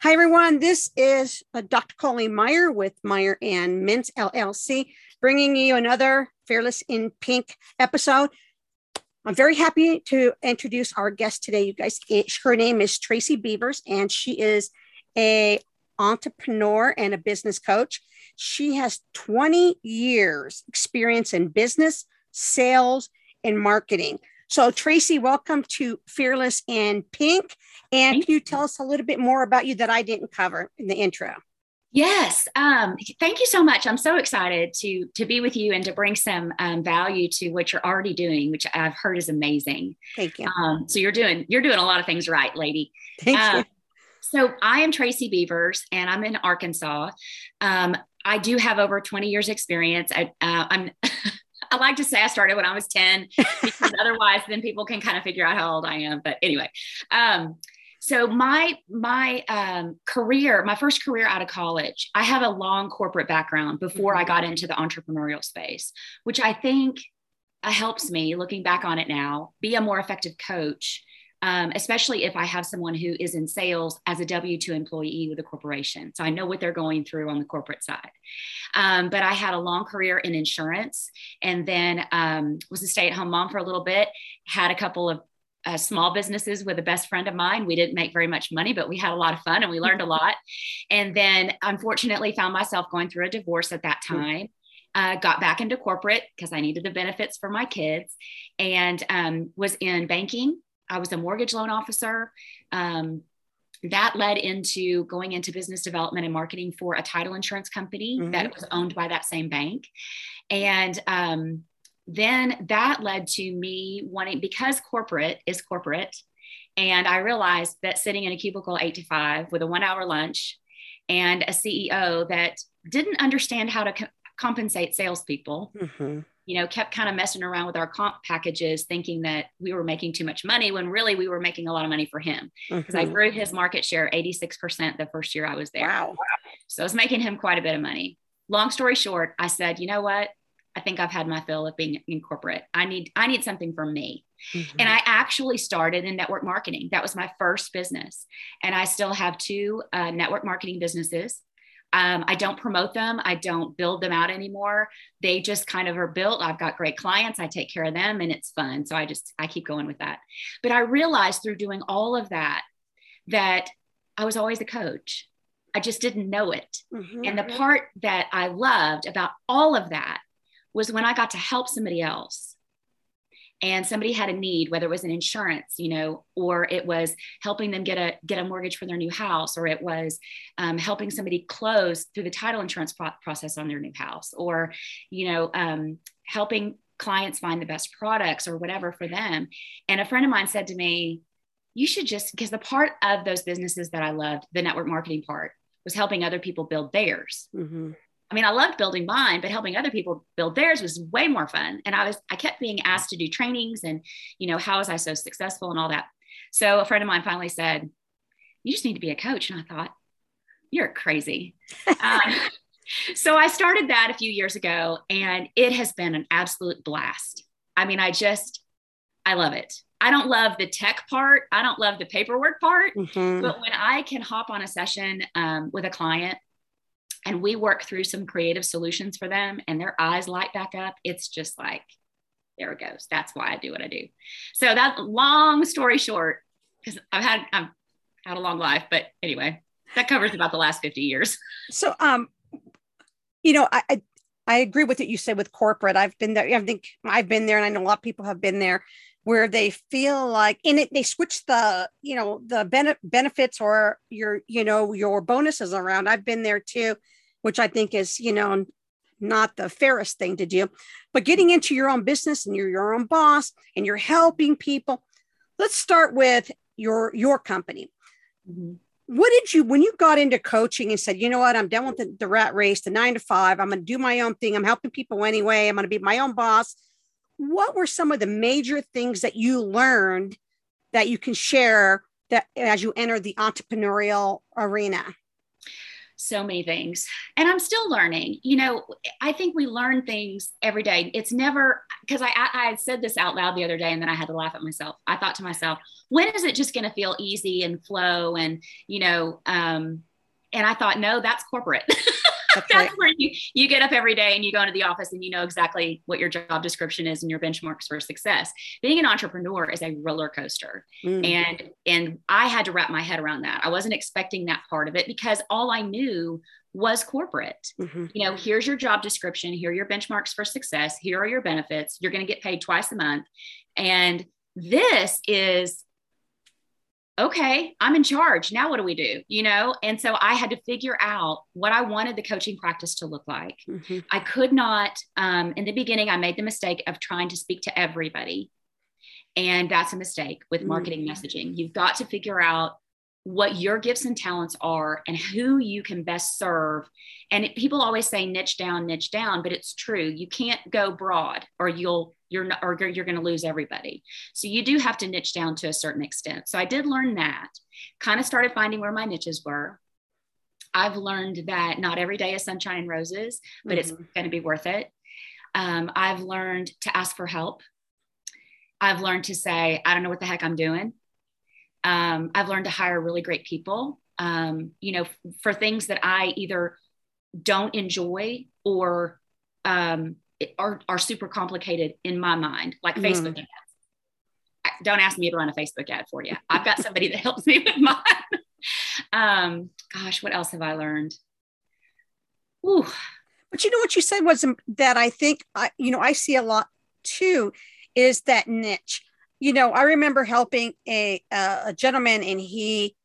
Hi, everyone. This is uh, Dr. Colleen Meyer with Meyer and Mintz LLC, bringing you another Fearless in Pink episode. I'm very happy to introduce our guest today. You guys, her name is Tracy Beavers, and she is a entrepreneur and a business coach. She has 20 years experience in business, sales, and marketing. So, Tracy, welcome to Fearless in Pink. And thank can you tell us a little bit more about you that I didn't cover in the intro? Yes, um, thank you so much. I'm so excited to to be with you and to bring some um, value to what you're already doing, which I've heard is amazing. Thank you. Um, so you're doing you're doing a lot of things right, lady. Thank uh, you. So I am Tracy Beavers, and I'm in Arkansas. Um, I do have over 20 years experience. I, uh, I'm I like to say I started when I was 10 because otherwise then people can kind of figure out how old I am. But anyway, um, so my my um, career, my first career out of college, I have a long corporate background before mm-hmm. I got into the entrepreneurial space, which I think uh, helps me looking back on it now be a more effective coach um, especially if I have someone who is in sales as a W 2 employee with a corporation. So I know what they're going through on the corporate side. Um, but I had a long career in insurance and then um, was a stay at home mom for a little bit, had a couple of uh, small businesses with a best friend of mine. We didn't make very much money, but we had a lot of fun and we learned a lot. And then unfortunately found myself going through a divorce at that hmm. time. Uh, got back into corporate because I needed the benefits for my kids and um, was in banking I was a mortgage loan officer. Um, that led into going into business development and marketing for a title insurance company mm-hmm. that was owned by that same bank. And um, then that led to me wanting, because corporate is corporate, and I realized that sitting in a cubicle eight to five with a one hour lunch and a CEO that didn't understand how to co- compensate salespeople. Mm-hmm you know, kept kind of messing around with our comp packages, thinking that we were making too much money when really we were making a lot of money for him. Because mm-hmm. I grew his market share 86% the first year I was there. Wow. So I was making him quite a bit of money. Long story short, I said, you know what? I think I've had my fill of being in corporate. I need I need something for me. Mm-hmm. And I actually started in network marketing. That was my first business. And I still have two uh, network marketing businesses. Um, I don't promote them. I don't build them out anymore. They just kind of are built. I've got great clients. I take care of them and it's fun. So I just, I keep going with that. But I realized through doing all of that, that I was always a coach. I just didn't know it. Mm-hmm. And the part that I loved about all of that was when I got to help somebody else and somebody had a need whether it was an insurance you know or it was helping them get a get a mortgage for their new house or it was um, helping somebody close through the title insurance pro- process on their new house or you know um, helping clients find the best products or whatever for them and a friend of mine said to me you should just because the part of those businesses that i loved the network marketing part was helping other people build theirs mm-hmm. I mean, I loved building mine, but helping other people build theirs was way more fun. And I was, I kept being asked to do trainings and, you know, how was I so successful and all that. So a friend of mine finally said, you just need to be a coach. And I thought, you're crazy. um, so I started that a few years ago and it has been an absolute blast. I mean, I just, I love it. I don't love the tech part. I don't love the paperwork part. Mm-hmm. But when I can hop on a session um, with a client and we work through some creative solutions for them and their eyes light back up. It's just like there it goes. That's why i do what i do. So that long story short because i've had i've had a long life but anyway that covers about the last 50 years. So um you know i i, I agree with what you said with corporate. I've been there i think i've been there and i know a lot of people have been there where they feel like in it they switch the you know the bene- benefits or your you know your bonuses around. I've been there too which i think is you know not the fairest thing to do but getting into your own business and you're your own boss and you're helping people. Let's start with your your company. Mm-hmm. what did you when you got into coaching and said you know what? I'm done with the, the rat race the nine to five. I'm going to do my own thing. I'm helping people anyway. I'm going to be my own boss. What were some of the major things that you learned that you can share that as you enter the entrepreneurial arena? So many things. And i'm still learning you know i think we learn things every day. It's never because I, I i said this out loud the other day and then i had to laugh at myself. I thought to myself when is it just going to feel easy and flow and you know um and i thought no that's corporate That's, That's where you, you get up every day and you go into the office and you know exactly what your job description is and your benchmarks for success. Being an entrepreneur is a roller coaster. Mm. And and I had to wrap my head around that. I wasn't expecting that part of it because all I knew was corporate. Mm-hmm. You know, here's your job description, here are your benchmarks for success, here are your benefits. You're going to get paid twice a month. And this is okay, I'm in charge. Now what do we do? You know? And so I had to figure out what I wanted the coaching practice to look like. Mm-hmm. I could not, um, in the beginning, I made the mistake of trying to speak to everybody. And that's a mistake with marketing mm-hmm. messaging. You've got to figure out what your gifts and talents are and who you can best serve. And it, people always say niche down, niche down, but it's true. You can't go broad or you'll you're not or you're going to lose everybody. So you do have to niche down to a certain extent. So I did learn that. Kind of started finding where my niches were. I've learned that not every day is sunshine and roses, but mm-hmm. it's going to be worth it. Um, I've learned to ask for help. I've learned to say, I don't know what the heck I'm doing. Um, I've learned to hire really great people, um, you know, f- for things that I either don't enjoy or um, are, are super complicated in my mind, like mm. Facebook ads. Don't ask me to run a Facebook ad for you. I've got somebody that helps me with mine. um, gosh, what else have I learned? Ooh. But you know what you said was that I think I, you know, I see a lot too, is that niche. You know, I remember helping a a gentleman, and he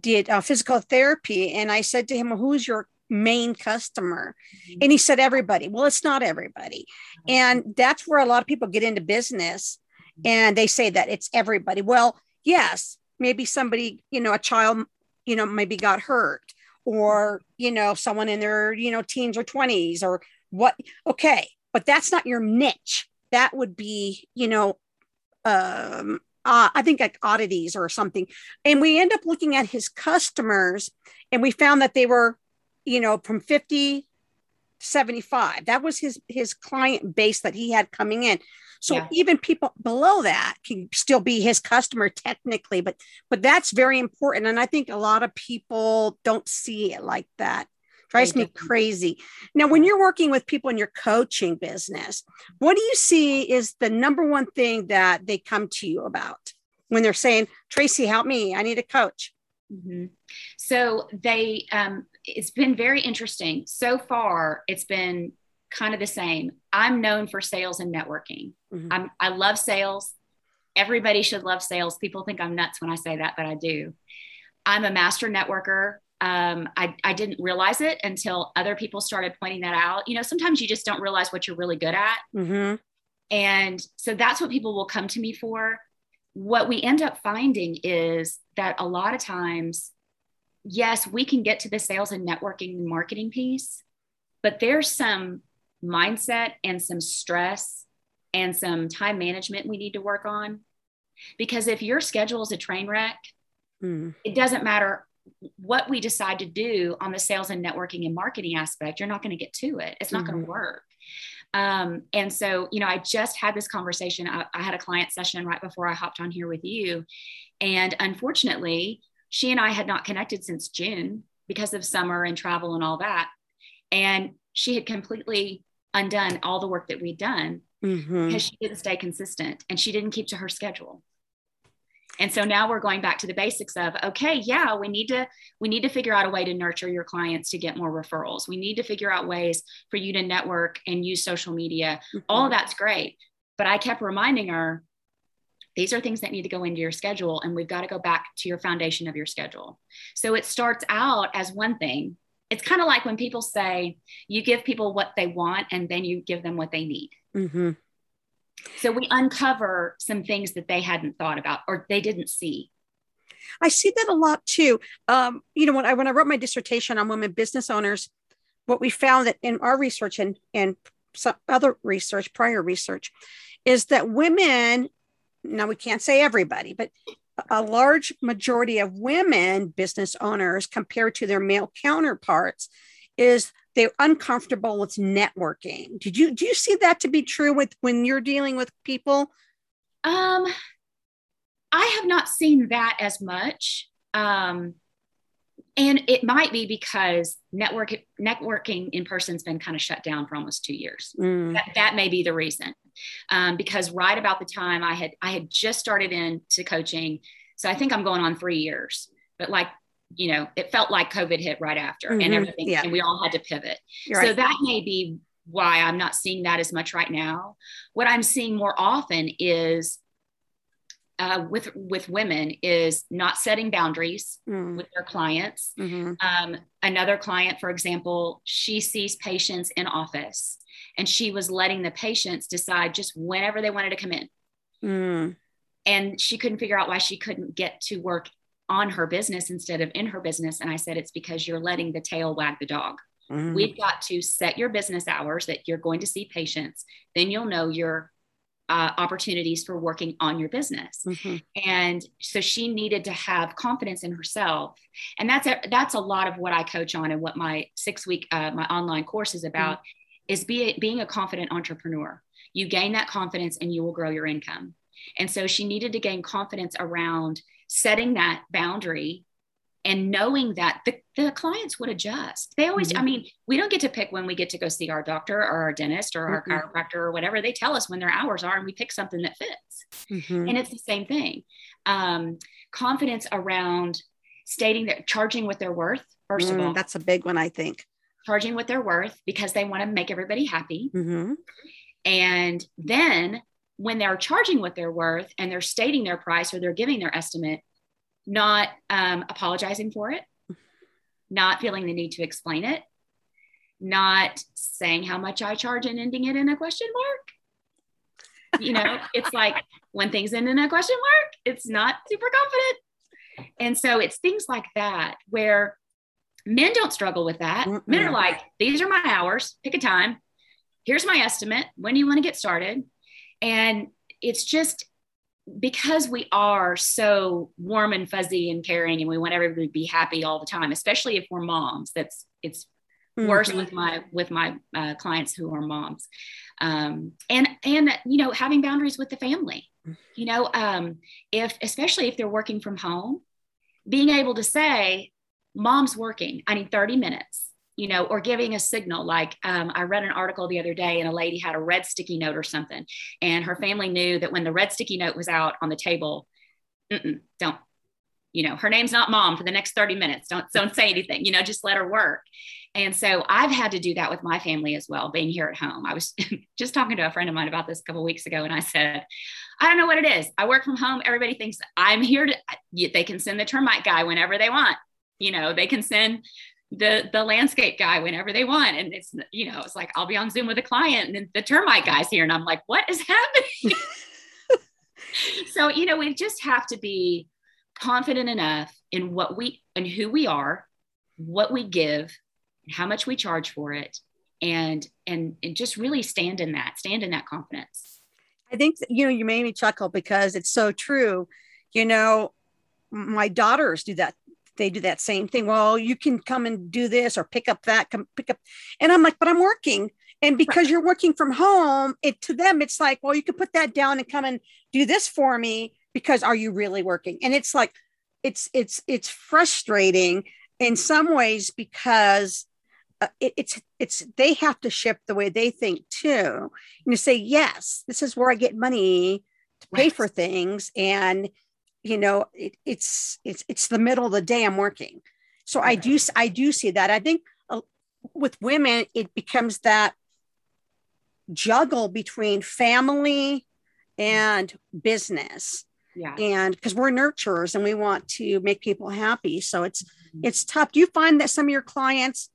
did uh, physical therapy, and I said to him, well, "Who's your main customer mm-hmm. and he said everybody well it's not everybody mm-hmm. and that's where a lot of people get into business mm-hmm. and they say that it's everybody well yes maybe somebody you know a child you know maybe got hurt or you know someone in their you know teens or 20s or what okay but that's not your niche that would be you know um uh, I think like oddities or something. And we end up looking at his customers and we found that they were you know, from 50 75. That was his his client base that he had coming in. So yeah. even people below that can still be his customer technically, but but that's very important. And I think a lot of people don't see it like that. Drives me crazy. Now, when you're working with people in your coaching business, what do you see is the number one thing that they come to you about when they're saying, Tracy, help me, I need a coach? Mm-hmm. So they, um, it's been very interesting. So far, it's been kind of the same. I'm known for sales and networking. Mm-hmm. I'm, I love sales. Everybody should love sales. People think I'm nuts when I say that, but I do. I'm a master networker. Um, I, I didn't realize it until other people started pointing that out. You know, sometimes you just don't realize what you're really good at. Mm-hmm. And so that's what people will come to me for what we end up finding is that a lot of times, yes, we can get to the sales and networking and marketing piece, but there's some mindset and some stress and some time management we need to work on. Because if your schedule is a train wreck, mm. it doesn't matter what we decide to do on the sales and networking and marketing aspect, you're not going to get to it. It's not mm-hmm. going to work. Um, and so, you know, I just had this conversation. I, I had a client session right before I hopped on here with you. And unfortunately, she and I had not connected since June because of summer and travel and all that. And she had completely undone all the work that we'd done mm-hmm. because she didn't stay consistent and she didn't keep to her schedule and so now we're going back to the basics of okay yeah we need to we need to figure out a way to nurture your clients to get more referrals. We need to figure out ways for you to network and use social media. Mm-hmm. all that's great. But i kept reminding her these are things that need to go into your schedule and we've got to go back to your foundation of your schedule. So it starts out as one thing. It's kind of like when people say you give people what they want and then you give them what they need. Mm-hmm. So we uncover some things that they hadn't thought about or they didn't see. I see that a lot too. Um, you know, when I when I wrote my dissertation on women business owners, what we found that in our research and and some other research, prior research, is that women, now we can't say everybody, but a large majority of women business owners compared to their male counterparts is they're uncomfortable with networking. Did you do you see that to be true with when you're dealing with people? Um, I have not seen that as much. Um, and it might be because network networking in person's been kind of shut down for almost two years. Mm. That, that may be the reason. Um, because right about the time I had I had just started into coaching, so I think I'm going on three years. But like you know, it felt like COVID hit right after, mm-hmm. and everything, yeah. and we all had to pivot. You're so right. that may be why I'm not seeing that as much right now. What I'm seeing more often is uh, with with women is not setting boundaries mm. with their clients. Mm-hmm. Um, another client, for example, she sees patients in office, and she was letting the patients decide just whenever they wanted to come in. Mm. And she couldn't figure out why she couldn't get to work on her business instead of in her business. And I said, it's because you're letting the tail wag the dog. Mm. We've got to set your business hours that you're going to see patients. Then you'll know your uh, opportunities for working on your business. Mm-hmm. And so she needed to have confidence in herself. And that's a, that's a lot of what I coach on and what my six week, uh, my online course is about mm-hmm. is be, being a confident entrepreneur. You gain that confidence and you will grow your income. And so she needed to gain confidence around setting that boundary and knowing that the, the clients would adjust. They always, mm-hmm. I mean, we don't get to pick when we get to go see our doctor or our dentist or our mm-hmm. chiropractor or whatever. They tell us when their hours are and we pick something that fits. Mm-hmm. And it's the same thing. Um, confidence around stating that charging what they're worth, first of mm, all. That's a big one, I think. Charging what they're worth because they want to make everybody happy. Mm-hmm. And then when they're charging what they're worth and they're stating their price or they're giving their estimate, not um, apologizing for it, not feeling the need to explain it, not saying how much I charge and ending it in a question mark. You know, it's like when things end in a question mark, it's not super confident. And so it's things like that where men don't struggle with that. Mm-mm. Men are like, these are my hours, pick a time. Here's my estimate. When do you want to get started? And it's just because we are so warm and fuzzy and caring and we want everybody to be happy all the time especially if we're moms that's it's mm-hmm. worse with my with my uh, clients who are moms um, and and you know having boundaries with the family you know um, if especially if they're working from home being able to say mom's working i need 30 minutes you know, or giving a signal. Like um, I read an article the other day and a lady had a red sticky note or something, and her family knew that when the red sticky note was out on the table, don't, you know, her name's not mom for the next 30 minutes. Don't, don't say anything, you know, just let her work. And so I've had to do that with my family as well, being here at home. I was just talking to a friend of mine about this a couple weeks ago, and I said, I don't know what it is. I work from home. Everybody thinks I'm here to, they can send the termite guy whenever they want. You know, they can send the the landscape guy whenever they want. And it's you know it's like i'll be on zoom with a client and the termite guy's here. And i'm like what is happening? So you know we just have to be confident enough in what we and who we are what we give how much we charge for it and and and just really stand in that stand in that confidence. I think you know you made me chuckle because it's so true. You know my daughters do that they do that same thing. Well, you can come and do this or pick up that, come pick up. And I'm like, but I'm working. And because you're working from home, it to them, it's like, well, you can put that down and come and do this for me because are you really working? And it's like, it's it's it's frustrating in some ways because uh, it, it's it's they have to ship the way they think too. And you say, yes, this is where I get money to pay right. for things, and you know it, it's it's it's the middle of the day i'm working. So i do i do see that. I think uh, with women it becomes that juggle between family and business. Yeah. And because we're nurturers and we want to make people happy. So it's mm-hmm. it's tough. Do you find that some of your clients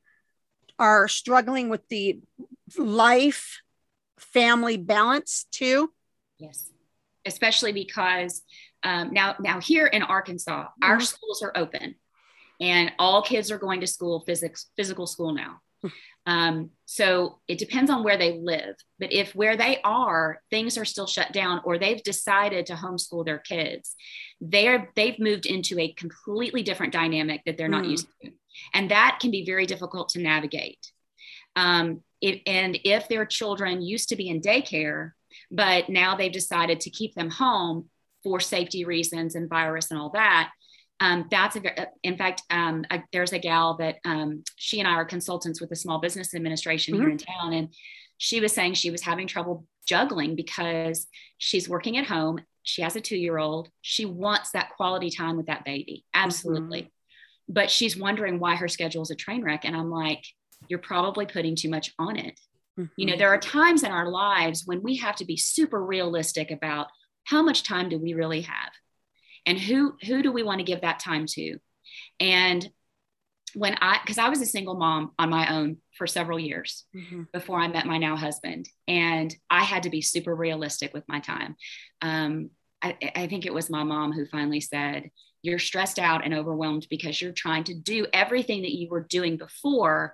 are struggling with the life family balance too? Yes. Especially because um, now, now here in Arkansas, our mm-hmm. schools are open, and all kids are going to school physics physical school now. Um, so it depends on where they live. But if where they are, things are still shut down, or they've decided to homeschool their kids, they're they've moved into a completely different dynamic that they're not mm. used to, and that can be very difficult to navigate. Um, it, and if their children used to be in daycare, but now they've decided to keep them home for safety reasons and virus and all that, um, that's a, in fact, um, a, there's a gal that um, she and I are consultants with the Small Business Administration mm-hmm. here in town, and she was saying she was having trouble juggling because she's working at home. She has a two year old. She wants that quality time with that baby, absolutely. Mm-hmm. But she's wondering why her schedule is a train wreck. And I'm like, you're probably putting too much on it. Mm-hmm. You know, there are times in our lives when we have to be super realistic about how much time do we really have? And who who do we want to give that time to? And when i because i was a single mom on my own for several years mm-hmm. before i met my now husband. And i had to be super realistic with my time. Um, I, I think it was my mom who finally said you're stressed out and overwhelmed because you're trying to do everything that you were doing before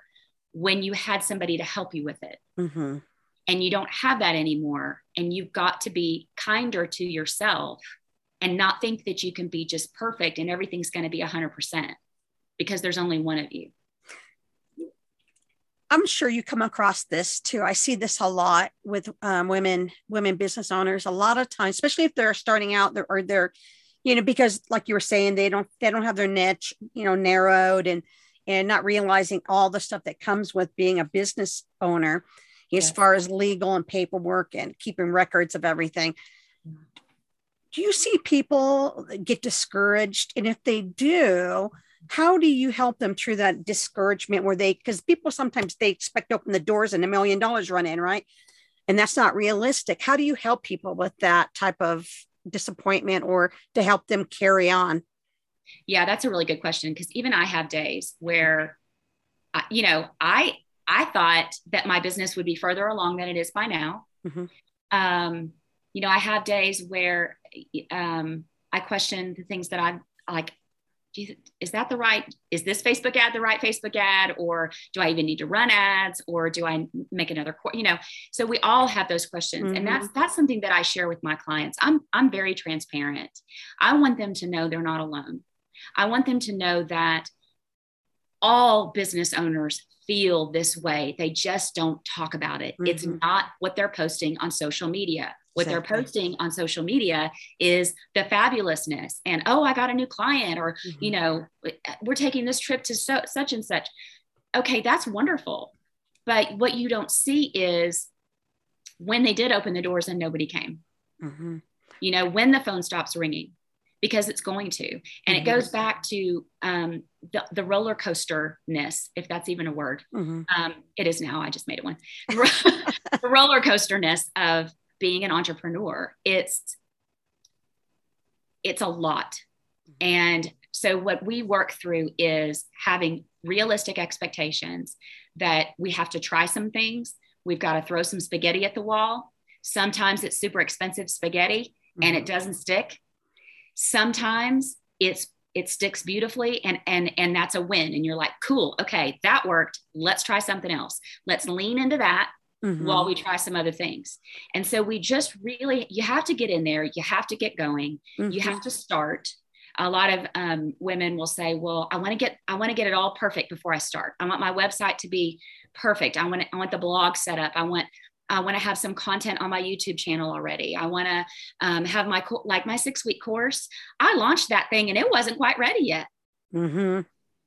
when you had somebody to help you with it. Mm-hmm. And you don't have that anymore and you've got to be kinder to yourself and not think that you can be just perfect and everything's going to be 100% because there's only one of you. I'm sure you come across this too. I see this a lot with um, women, women business owners. A lot of times, especially if they're starting out, they're, or they're, you know, because like you were saying, they don't they don't have their niche, you know, narrowed and and not realizing all the stuff that comes with being a business owner, yes. as far as legal and paperwork and keeping records of everything do you see people get discouraged? And if they do, how do you help them through that discouragement where they, because people sometimes they expect to open the doors and a million dollars run in, right? And that's not realistic. How do you help people with that type of disappointment or to help them carry on? Yeah, that's a really good question because even I have days where, uh, you know, I I thought that my business would be further along than it is by now. Mm-hmm. Um, you know, I have days where um, I question the things that I'm like, is that the right, is this Facebook ad the right Facebook ad? Or do I even need to run ads? Or do I make another, you know, so we all have those questions. Mm-hmm. And that's, mm-hmm. that's something that I share with my clients. I'm, I'm very transparent. I want them to know they're not alone. I want them to know that all business owners feel this way. They just don't talk about it. Mm-hmm. It's not what they're posting on social media. What exactly. they're posting on social media is the fabulousness and, oh, I got a new client, or, mm-hmm. you know, we're taking this trip to so, such and such. Okay, that's wonderful. But what you don't see is when they did open the doors and nobody came. Mm-hmm. You know, when the phone stops ringing, because it's going to. And it goes back to um, the, the roller coaster ness, if that's even a word. Mm-hmm. Um, it is now. I just made it one. the roller coaster ness of being an entrepreneur. It's it's a lot. Mm-hmm. And so what we work through is having realistic expectations that we have to try some things. We've got to throw some spaghetti at the wall. Sometimes it's super expensive spaghetti and it mm-hmm. doesn't stick sometimes it's it sticks beautifully and and and that's a win. And you're like cool. Okay that worked. Let's try something else. Let's lean into that mm-hmm. while we try some other things. And so we just really you have to get in there. You have to get going. Mm-hmm. you have to start. A lot of um, women will say well i want to get i want to get it all perfect before i start. I want my website to be perfect. I want i want the blog set up. I want I want to have some content on my YouTube channel already. I want to um, have my like my six week course. I launched that thing and it wasn't quite ready yet. Mm-hmm.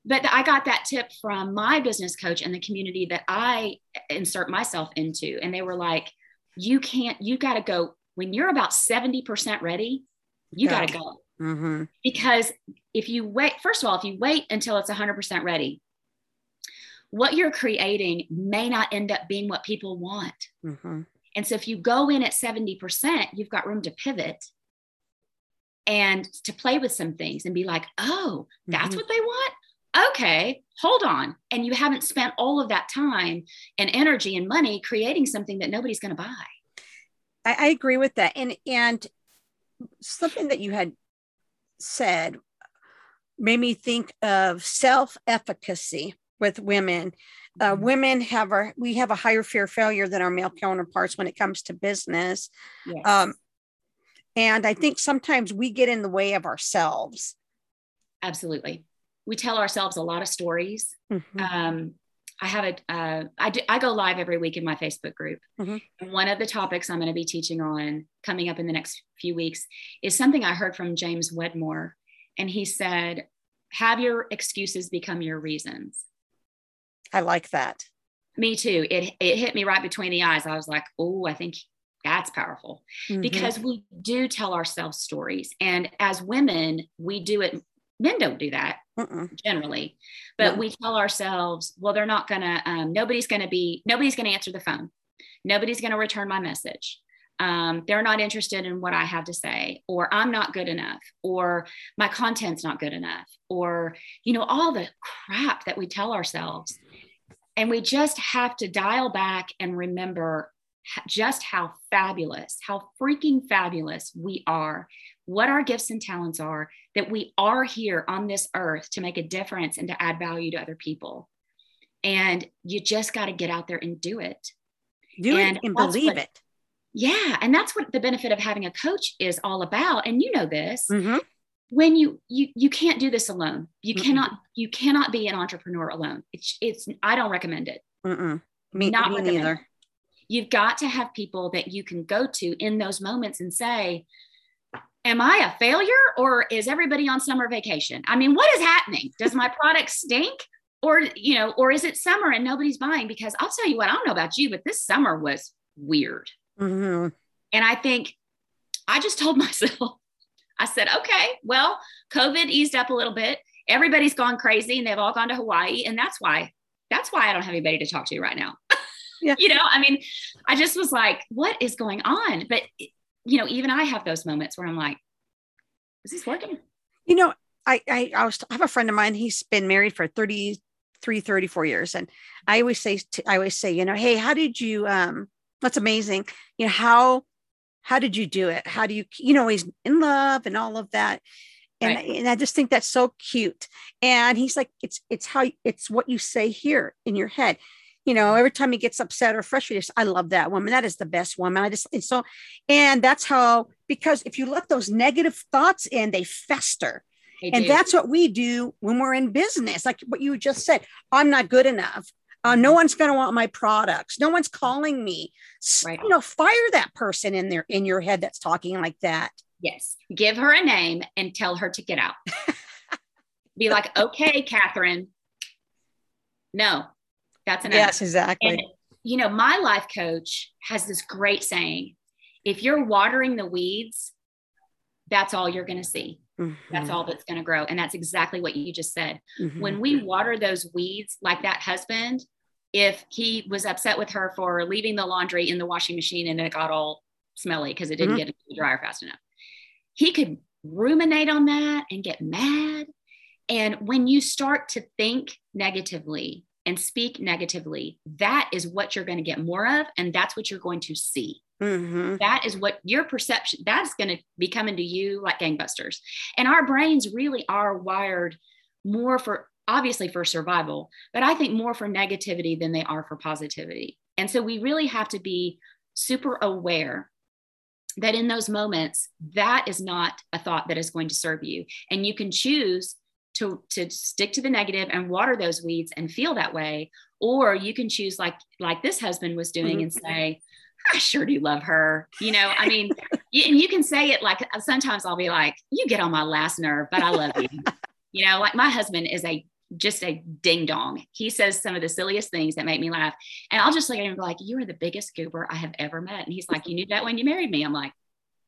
But I got that tip from my business coach and the community that I insert myself into, and they were like, "You can't. You got to go when you're about seventy percent ready. You got to go." Mm-hmm. Because if you wait, first of all, if you wait until it's 100% ready, what you're creating may not end up being what people want. Mm-hmm. And so if you go in at 70%, you've got room to pivot and to play with some things and be like, oh, that's mm-hmm. what they want? Okay, hold on. And you haven't spent all of that time and energy and money creating something that nobody's going to buy. I, I agree with that. And and something that you had said made me think of self-efficacy with women. Uh, Mm-hmm. women have our we have a higher fear of failure than our male counterparts when it comes to business. Yes. Um, and I think sometimes we get in the way of ourselves. Absolutely. We tell ourselves a lot of stories. Mhm. um, I have a, uh, I, do, I go live every week in my Facebook group. Mhm. And one of the topics I'm going to be teaching on coming up in the next few weeks is something I heard from James Wedmore. And he said, have your excuses become your reasons. I like that. Me too. It, it hit me right between the eyes. I was like, oh, I think that's powerful Mhm. because we do tell ourselves stories. And as women, we do it. Men don't do that Mm-mm. generally but we tell ourselves well they're not gonna um, nobody's gonna be nobody's gonna answer the phone nobody's gonna return my message um, they're not interested in what i have to say or i'm not good enough or my content's not good enough or you know all the crap that we tell ourselves and we just have to dial back and remember just how fabulous how freaking fabulous we are what our gifts and talents are that we are here on this earth to make a difference and to add value to other people. And you just got to get out there and do it. Do And it and believe what- it. Yeah, and that's what the benefit of having a coach is all about. And you know this. Mhm. When you you you can't do this alone. You Mm-mm. cannot you cannot be an entrepreneur alone. It's it's I don't recommend it. Mm-mm. Me, Not me recommend neither. You've got to have people that you can go to in those moments and say, Am I a failure or is everybody on summer vacation? I mean, what is happening? Does my product stink? Or, you know, or is it summer and nobody's buying? Because I'll tell you what, I don't know about you, but this summer was weird. Mhm. And I think I just told myself, I said, okay, well, COVID eased up a little bit. Everybody's gone crazy and they've all gone to Hawaii. And that's why, that's why I don't have anybody to talk to right now. Yeah. you know, I mean, I just was like, what is going on? But, you know, even I have those moments where I'm like, is this working? You know, I, I, I was, I have a friend of mine, he's been married for 33, 34 years. And I always say, to, I always say, you know, Hey, how did you, um, that's amazing. You know, how, how did you do it? How do you, you know, he's in love and all of that. And, Right. and I just think that's so cute. And he's like, it's, it's how, it's what you say here in your head. You know, every time he gets upset or frustrated, I love that woman. That is the best woman. I just, it's so, and that's how, because if you let those negative thoughts in, they fester. They And do. that's what we do when we're in business. Like what you just said, I'm not good enough. Uh, no one's going to want my products. No one's calling me. Right. You know, fire that person in there in your head that's talking like that. yes. Give her a name and tell her to get out. Be like, okay, Catherine. No, that's enough. Yes, exactly. And, you know, my life coach has this great saying if you're watering the weeds, that's all you're going to see. That's Mhm, all that's going to grow. And that's exactly what you just said. mhm. When we water those weeds, like that husband, if he was upset with her for leaving the laundry in the washing machine and it got all smelly because it didn't Mhm. get into the dryer fast enough, he could ruminate on that and get mad. And when you start to think negatively and speak negatively, that is what you're going to get more of. And that's what you're going to see. Mhm. That is what your perception, that's going to be coming to you like gangbusters. And our brains really are wired more for, obviously, for survival, but I think more for negativity than they are for positivity. And so we really have to be super aware that in those moments, that is not a thought that is going to serve you. And you can choose to, to stick to the negative and water those weeds and feel that way. Or you can choose like like this husband was doing Mhm. and say, I sure do love her. You know, I mean, you, and you can say it like sometimes I'll be like, you get on my last nerve, but I love you. you know, like my husband is a just a ding dong. He says some of the silliest things that make me laugh. And I'll just look at him and be like, You are the biggest goober I have ever met. And he's like, You knew that when you married me. I'm like,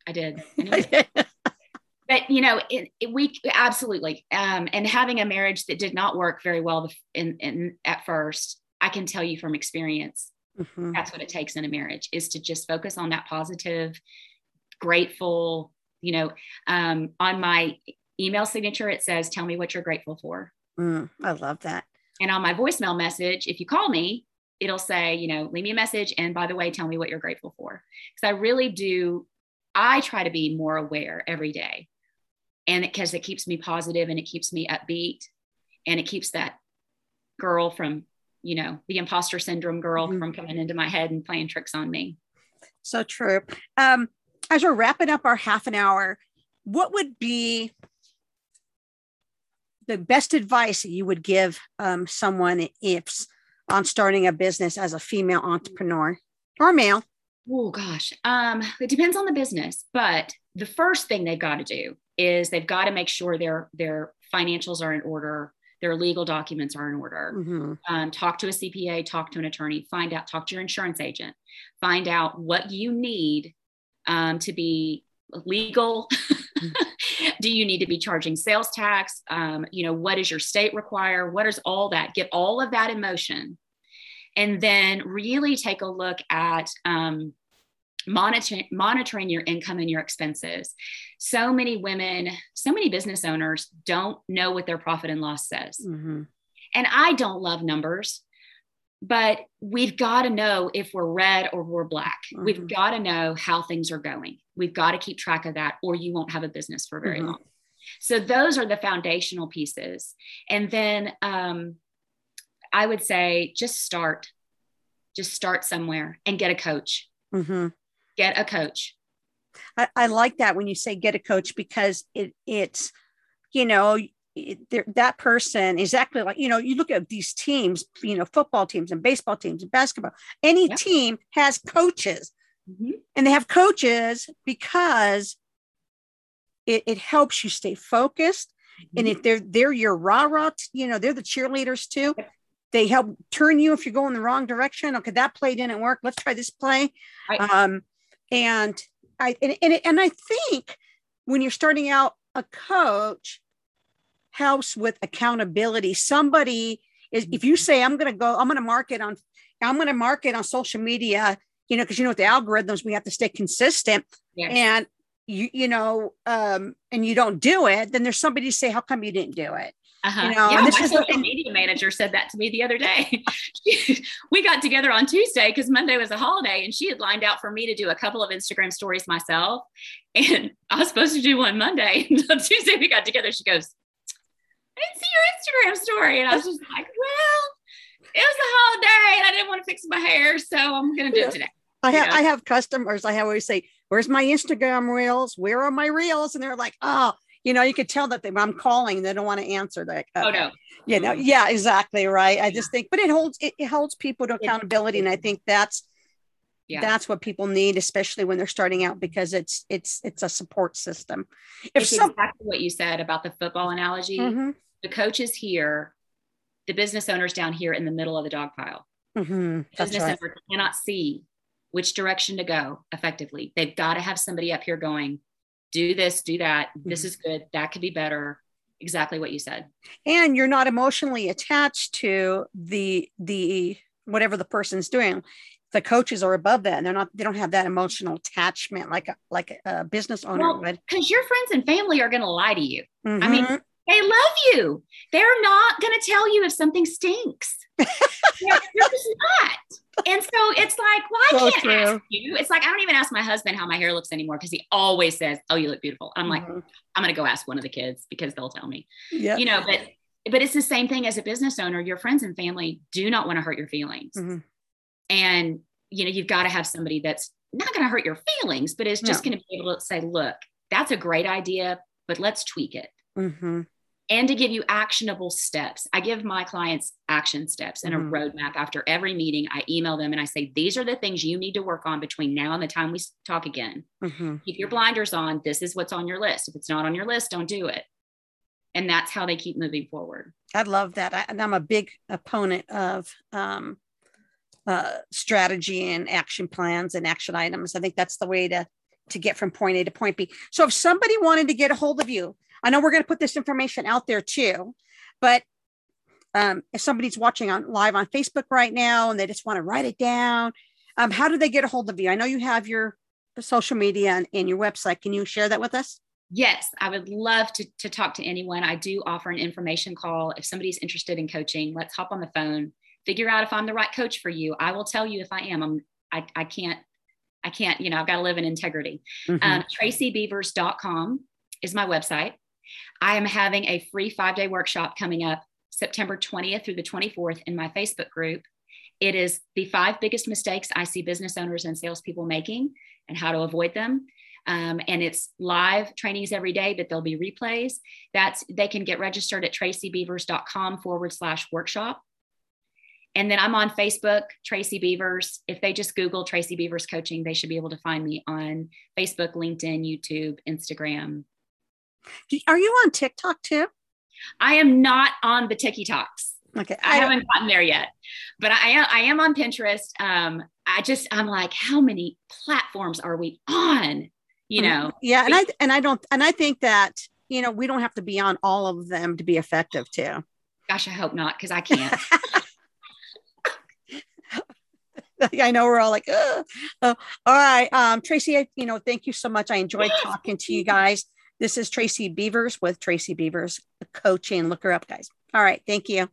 I did. But you know, it, it, we absolutely, um, and having a marriage that did not work very well in, in at first, I can tell you from experience, Mhm. that's what it takes in a marriage is to just focus on that positive, grateful, you know, um, on my email signature, it says, tell me what you're grateful for. Mm, I love that. And on my voicemail message, if you call me, it'll say, you know, leave me a message. And by the way, tell me what you're grateful for. Because I really do, I try to be more aware every day. And because it keeps me positive and it keeps me upbeat and it keeps that girl from, you know, the imposter syndrome girl Mhm. from coming into my head and playing tricks on me. So true. Um, as we're wrapping up our half an hour, what would be the best advice that you would give um, someone if on starting a business as a female entrepreneur or male? Oh gosh. Um, it depends on the business, but the first thing they've got to do is they've got to make sure their their financials are in order, their legal documents are in order. Mhm. Um, talk to a CPA, talk to an attorney, find out, talk to your insurance agent, find out what you need um, to be legal. Do you need to be charging sales tax? Um, you know, what does your state require? What is all that? Get all of that in motion. And then really take a look at um, monitoring, monitoring your income and your expenses. So many women, so many business owners don't know what their profit and loss says. Mhm. And I don't love numbers, but we've got to know if we're red or we're black. We've Mhm. got to know how things are going. We've got to keep track of that, or you won't have a business for very Mhm. long. So those are the foundational pieces. And then um, I would say just start, just start somewhere and get a coach. Mhm. Get a coach. I, I like that when you say get a coach because it it's you know that person exactly like you know you look at these teams you know football teams and baseball teams and basketball any Yeah. team has coaches Mhm. and they have coaches because it, it helps you stay focused and Mm-hmm. if they're they're your rah rah you know they're the cheerleaders too Yep. they help turn you if you're going the wrong direction okay that play didn't work let's try this play Right. um and i and, and, and i think when you're starting out a coach helps with accountability somebody is if you say i'm going to go i'm going to market on i'm going to market on social media you know because you know with the algorithms we have to stay consistent Yes. and you you know um and you don't do it then there's somebody to say how come you didn't do it Uh-huh. You know, yeah, my is social media manager said that to me the other day. we got together on Tuesday because Monday was a holiday, and she had lined out for me to do a couple of Instagram stories myself. And I was supposed to do one Monday. And on Tuesday we got together. She goes, "I didn't see your Instagram story," and I was just like, "Well, it was a holiday, and I didn't want to fix my hair, so I'm gonna do Yeah. it today." I have. I have customers. I always say, "Where's my Instagram reels? Where are my reels?" And they're like, "Oh, you know, you could tell that they, I'm calling. They don't want to answer that. Oh no, you know, yeah, exactly right. I just think, but it holds it, it holds people to accountability, and I think that's Yeah. that's what people need, especially when they're starting out, because it's it's it's a support system. If it's some, exactly what you said about the football analogy. Mhm, The coaches here, the business owners down here in the middle of the dog pile. mhm, that's business right. owner cannot see which direction to go effectively. They've got to have somebody up here going, do this, do that. This Mhm. is good. That could be better. Exactly what you said. and you're not emotionally attached to the the whatever the person's doing the coaches are above that and they're not they don't have that emotional attachment like a like a business owner Well, would Because your friends and family are going to lie to you. I mean, Mhm. They love you. They're not going to tell you if something stinks. they're, they're just not. And so it's like, well, I So can't true. ask you. It's like I don't even ask my husband how my hair looks anymore because he always says, "Oh, you look beautiful." I'm like, Mhm. I'm going to go ask one of the kids because they'll tell me. yeah you know but but it's the same thing as a business owner your friends and family do not want to hurt your feelings Mhm. and you know you've got to have somebody that's not going to hurt your feelings but is just No. going to be able to say look that's a great idea but let's tweak it Mhm. And to give you actionable steps i give my clients action steps and a roadmap after every meeting i email them and i say these are the things you need to work on between now and the time we talk again Mhm. keep your blinders on this is what's on your list if it's not on your list don't do it and that's how they keep moving forward I love that. I, and I'm a big opponent of um, uh, strategy and action plans and action items. I think that's the way to to get from point A to point B. So if somebody wanted to get a hold of you, I know we're going to put this information out there too, but um, if somebody's watching on live on Facebook right now and they just want to write it down, um, how do they get a hold of you? I know you have your social media and, and your website. Can you share that with us? Yes, I would love to, to talk to anyone. I do offer an information call. If somebody's interested in coaching, let's hop on the phone, figure out if I'm the right coach for you. I will tell you if I am. I'm, I, I can't, I can't, you know, I've got to live in integrity. Mhm. Um, TracyBeavers.com is my website. I am having a free five day workshop coming up September 20th through the 24th in my Facebook group. It is the five biggest mistakes I see business owners and salespeople making and how to avoid them. Um, and it's live trainings every day, but there'll be replays. That's they can get registered at tracybeavers.com forward slash workshop. And then I'm on Facebook, Tracy Beavers. If they just Google Tracy Beavers Coaching, they should be able to find me on Facebook, LinkedIn, YouTube, Instagram. Are you on TikTok too? I am not on the TikToks. Okay. I, I haven't gotten there yet, but I am, I am on Pinterest. Um, I just, I'm like, how many platforms are we on? You mm-hmm. know? Yeah. And I, and I don't, and I think that, you know, we don't have to be on all of them to be effective too. Gosh, I hope not, because I can't. I know we're all like, uh, all right. Um, Tracy, I, you know, thank you so much. I enjoyed talking to you guys. This is Tracy Beavers with Tracy Beavers Coaching. Look her up, guys. All right. Thank you.